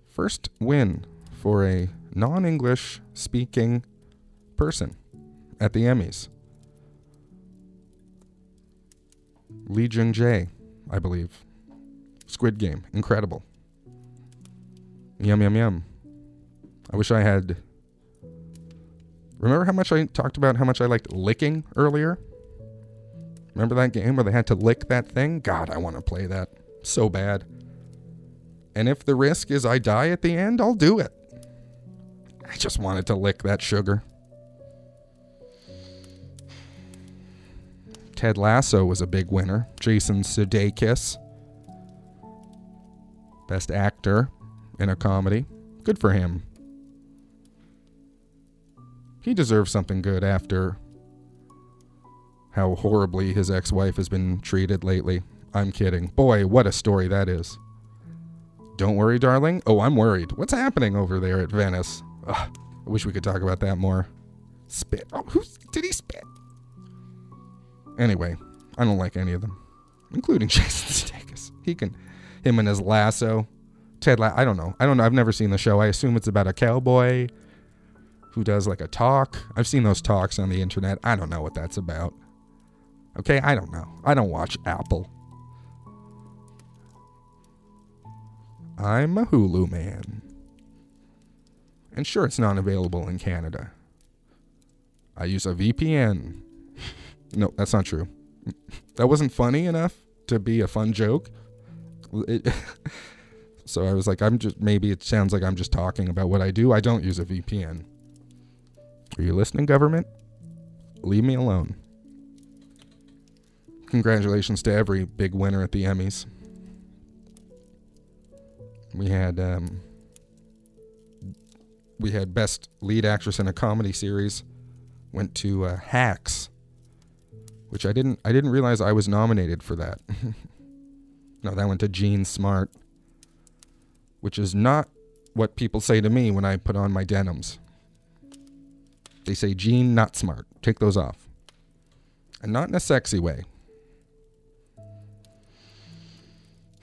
First win for a non English speaking person at the Emmys. Lee Jung Jae, I believe. Squid Game. Incredible. Yum, yum, yum. I wish I had. Remember how much I talked about how much I liked licking earlier? Remember that game where they had to lick that thing? God, I want to play that so bad. And if the risk is I die at the end, I'll do it. I just wanted to lick that sugar. Ted Lasso was a big winner. Jason Sudeikis, best actor in a comedy. Good for him. He deserves something good after how horribly his ex wife has been treated lately. I'm kidding. Boy, what a story that is. Don't worry, darling. Oh, I'm worried. What's happening over there at Venice? Ugh, I wish we could talk about that more. Spit. Oh, who did he spit? Anyway, I don't like any of them, including (laughs) Jason Sudeikis. He can, him and his lasso. Ted, La- I don't know. I don't know. I've never seen the show. I assume it's about a cowboy who does like a talk. I've seen those talks on the internet. I don't know what that's about. Okay, I don't know. I don't watch Apple. I'm a Hulu man. And sure, it's not available in Canada. I use a VPN. no, that's not true. That wasn't funny enough to be a fun joke. It, (laughs) so I was like, I'm just, maybe it sounds like I'm just talking about what I do. I don't use a VPN. Are you listening, government? Leave me alone. Congratulations to every big winner at the Emmys. We had um, we had best lead actress in a comedy series went to uh, Hacks, which I didn't I didn't realize I was nominated for that. (laughs) no, that went to Jean Smart, which is not what people say to me when I put on my denims. They say, Gene, not smart. Take those off. And not in a sexy way.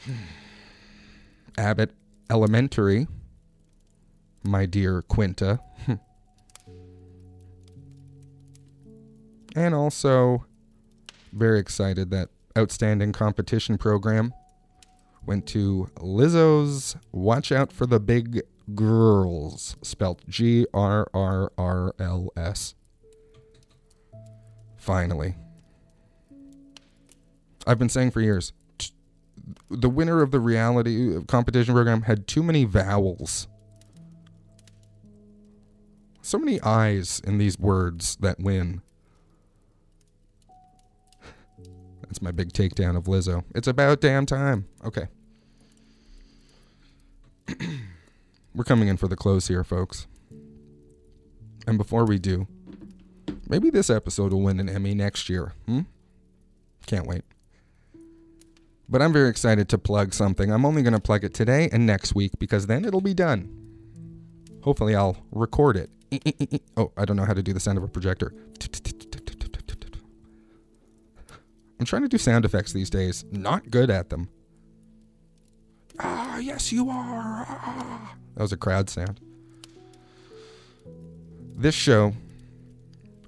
(sighs) Abbott Elementary, my dear Quinta. (laughs) and also, very excited that outstanding competition program went to Lizzo's Watch Out for the Big Grrrls, spelt G R R R L S. Finally. I've been saying for years the winner of the reality uh, competition program had too many vowels. So many I's in these words that win. That's my big takedown of Lizzo. It's about damn time. Okay. (clears throat) We're coming in for the close here, folks. And before we do, maybe this episode will win an Emmy next year. Hmm? Can't wait. But I'm very excited to plug something. I'm only going to plug it today and next week because then it'll be done. Hopefully, I'll record it. (laughs) Oh, I don't know how to do the sound of a projector. (laughs) I'm trying to do sound effects these days. Not good at them. Ah, yes, you are. Ah. That was a crowd sound. This show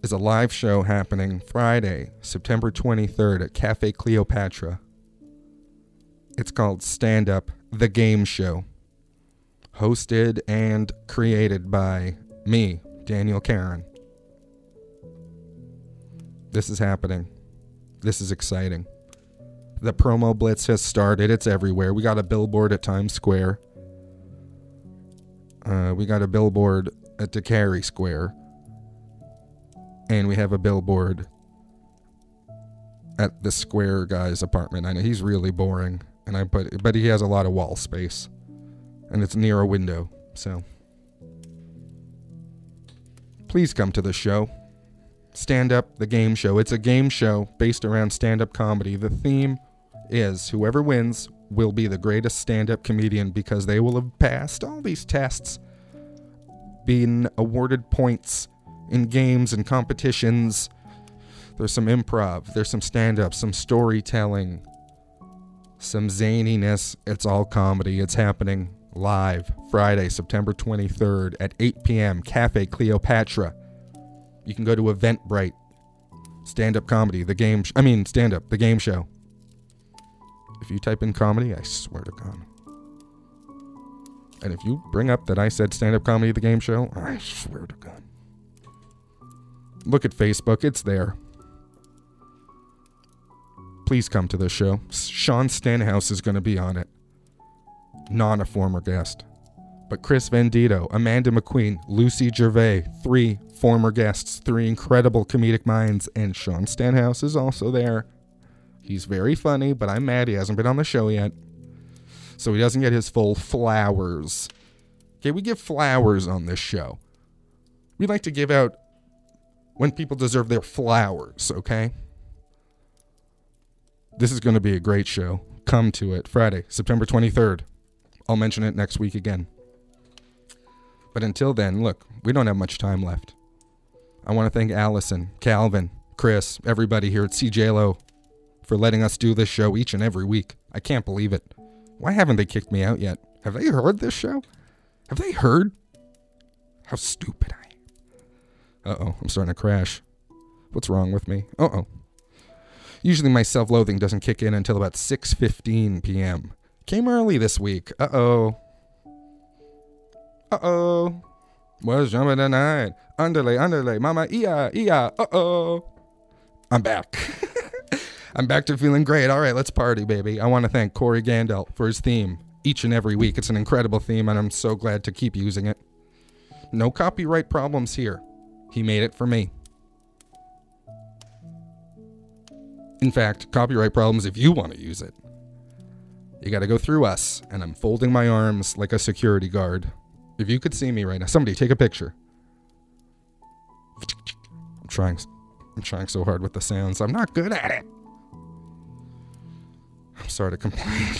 is a live show happening Friday, September 23rd at Cafe Cleopatra. It's called Stand Up The Game Show. Hosted and created by me, Daniel Karen. This is happening. This is exciting. The promo blitz has started. It's everywhere. We got a billboard at Times Square. Uh, we got a billboard at Decarie Square. And we have a billboard at the Square guy's apartment. I know he's really boring, and I put, but he has a lot of wall space, and it's near a window. So, please come to the show. Stand Up, the game show. It's a game show based around stand up comedy. The theme is whoever wins will be the greatest stand up comedian because they will have passed all these tests, been awarded points in games and competitions. There's some improv, there's some stand up, some storytelling, some zaniness. It's all comedy. It's happening live Friday, September 23rd at 8 p.m. Cafe Cleopatra. You can go to Eventbrite. Stand up comedy, the game. Sh- I mean, stand up, the game show. If you type in comedy, I swear to God. And if you bring up that I said stand up comedy, the game show, I swear to God. Look at Facebook, it's there. Please come to the show. Sean Stenhouse is going to be on it. Not a former guest. But Chris Vendito, Amanda McQueen, Lucy Gervais, three former guests, three incredible comedic minds, and Sean Stenhouse is also there. He's very funny, but I'm mad he hasn't been on the show yet. So he doesn't get his full flowers. Okay, we give flowers on this show. We like to give out when people deserve their flowers, okay? This is going to be a great show. Come to it Friday, September 23rd. I'll mention it next week again. But until then, look, we don't have much time left. I want to thank Allison, Calvin, Chris, everybody here at CJLO for letting us do this show each and every week. I can't believe it. Why haven't they kicked me out yet? Have they heard this show? Have they heard how stupid I am? Uh oh, I'm starting to crash. What's wrong with me? Uh oh. Usually my self-loathing doesn't kick in until about 6:15 p.m. Came early this week. Uh oh. Uh oh. Was jumping tonight. Underlay, underlay. Mama, iya, iya. Uh oh. I'm back. (laughs) I'm back to feeling great. All right, let's party, baby. I want to thank Corey Gandel for his theme each and every week. It's an incredible theme, and I'm so glad to keep using it. No copyright problems here. He made it for me. In fact, copyright problems if you want to use it. You got to go through us, and I'm folding my arms like a security guard. If you could see me right now, somebody take a picture. I'm trying I'm trying so hard with the sounds. I'm not good at it. I'm sorry to complain.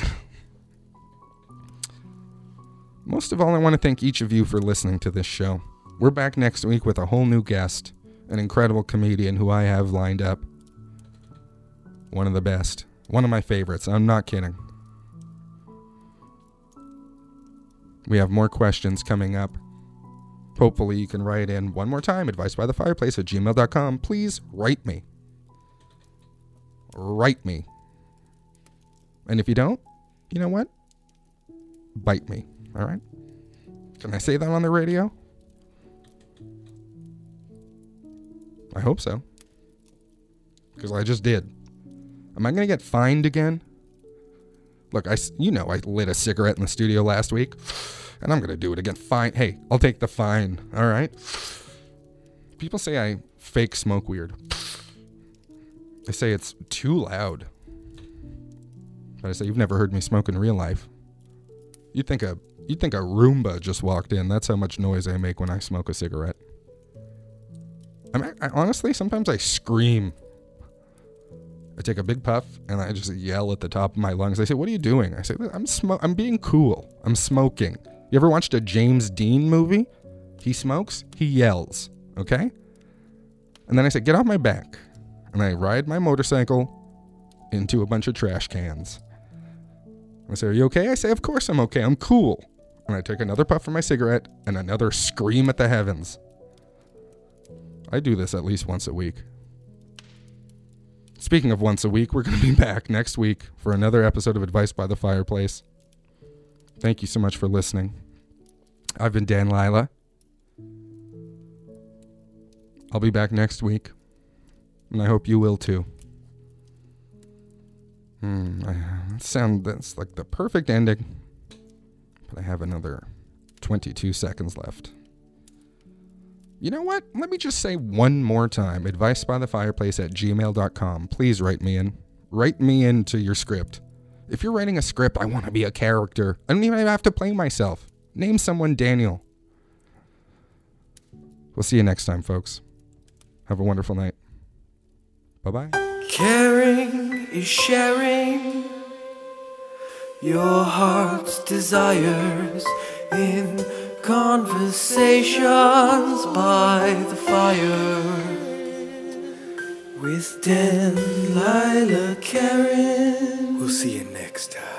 Most of all, I want to thank each of you for listening to this show. We're back next week with a whole new guest, an incredible comedian who I have lined up. One of the best. One of my favorites. I'm not kidding. We have more questions coming up. Hopefully, you can write in one more time advice by the fireplace at gmail.com. Please write me. Write me. And if you don't, you know what? Bite me. All right? Can I say that on the radio? I hope so. Because I just did. Am I going to get fined again? Look, I, you know, I lit a cigarette in the studio last week, and I'm going to do it again. Fine. Hey, I'll take the fine. All right? People say I fake smoke weird. They say it's too loud. I say, you've never heard me smoke in real life. You'd think a you'd think a Roomba just walked in. That's how much noise I make when I smoke a cigarette. I, mean, I honestly sometimes I scream. I take a big puff and I just yell at the top of my lungs. They say, "What are you doing?" I say, "I'm smo- I'm being cool. I'm smoking." You ever watched a James Dean movie? He smokes, he yells, okay? And then I say, "Get off my back." And I ride my motorcycle into a bunch of trash cans. I say, Are you okay? I say, Of course I'm okay. I'm cool. And I take another puff from my cigarette and another scream at the heavens. I do this at least once a week. Speaking of once a week, we're going to be back next week for another episode of Advice by the Fireplace. Thank you so much for listening. I've been Dan Lila. I'll be back next week, and I hope you will too. Hmm, I, sound that's like the perfect ending. But I have another 22 seconds left. You know what? Let me just say one more time advice by the fireplace at gmail.com. Please write me in. Write me into your script. If you're writing a script, I want to be a character. I don't even have to play myself. Name someone Daniel. We'll see you next time, folks. Have a wonderful night. Bye bye. Caring is sharing your heart's desires in conversations by the fire with Dan, Lila, Karen. We'll see you next time.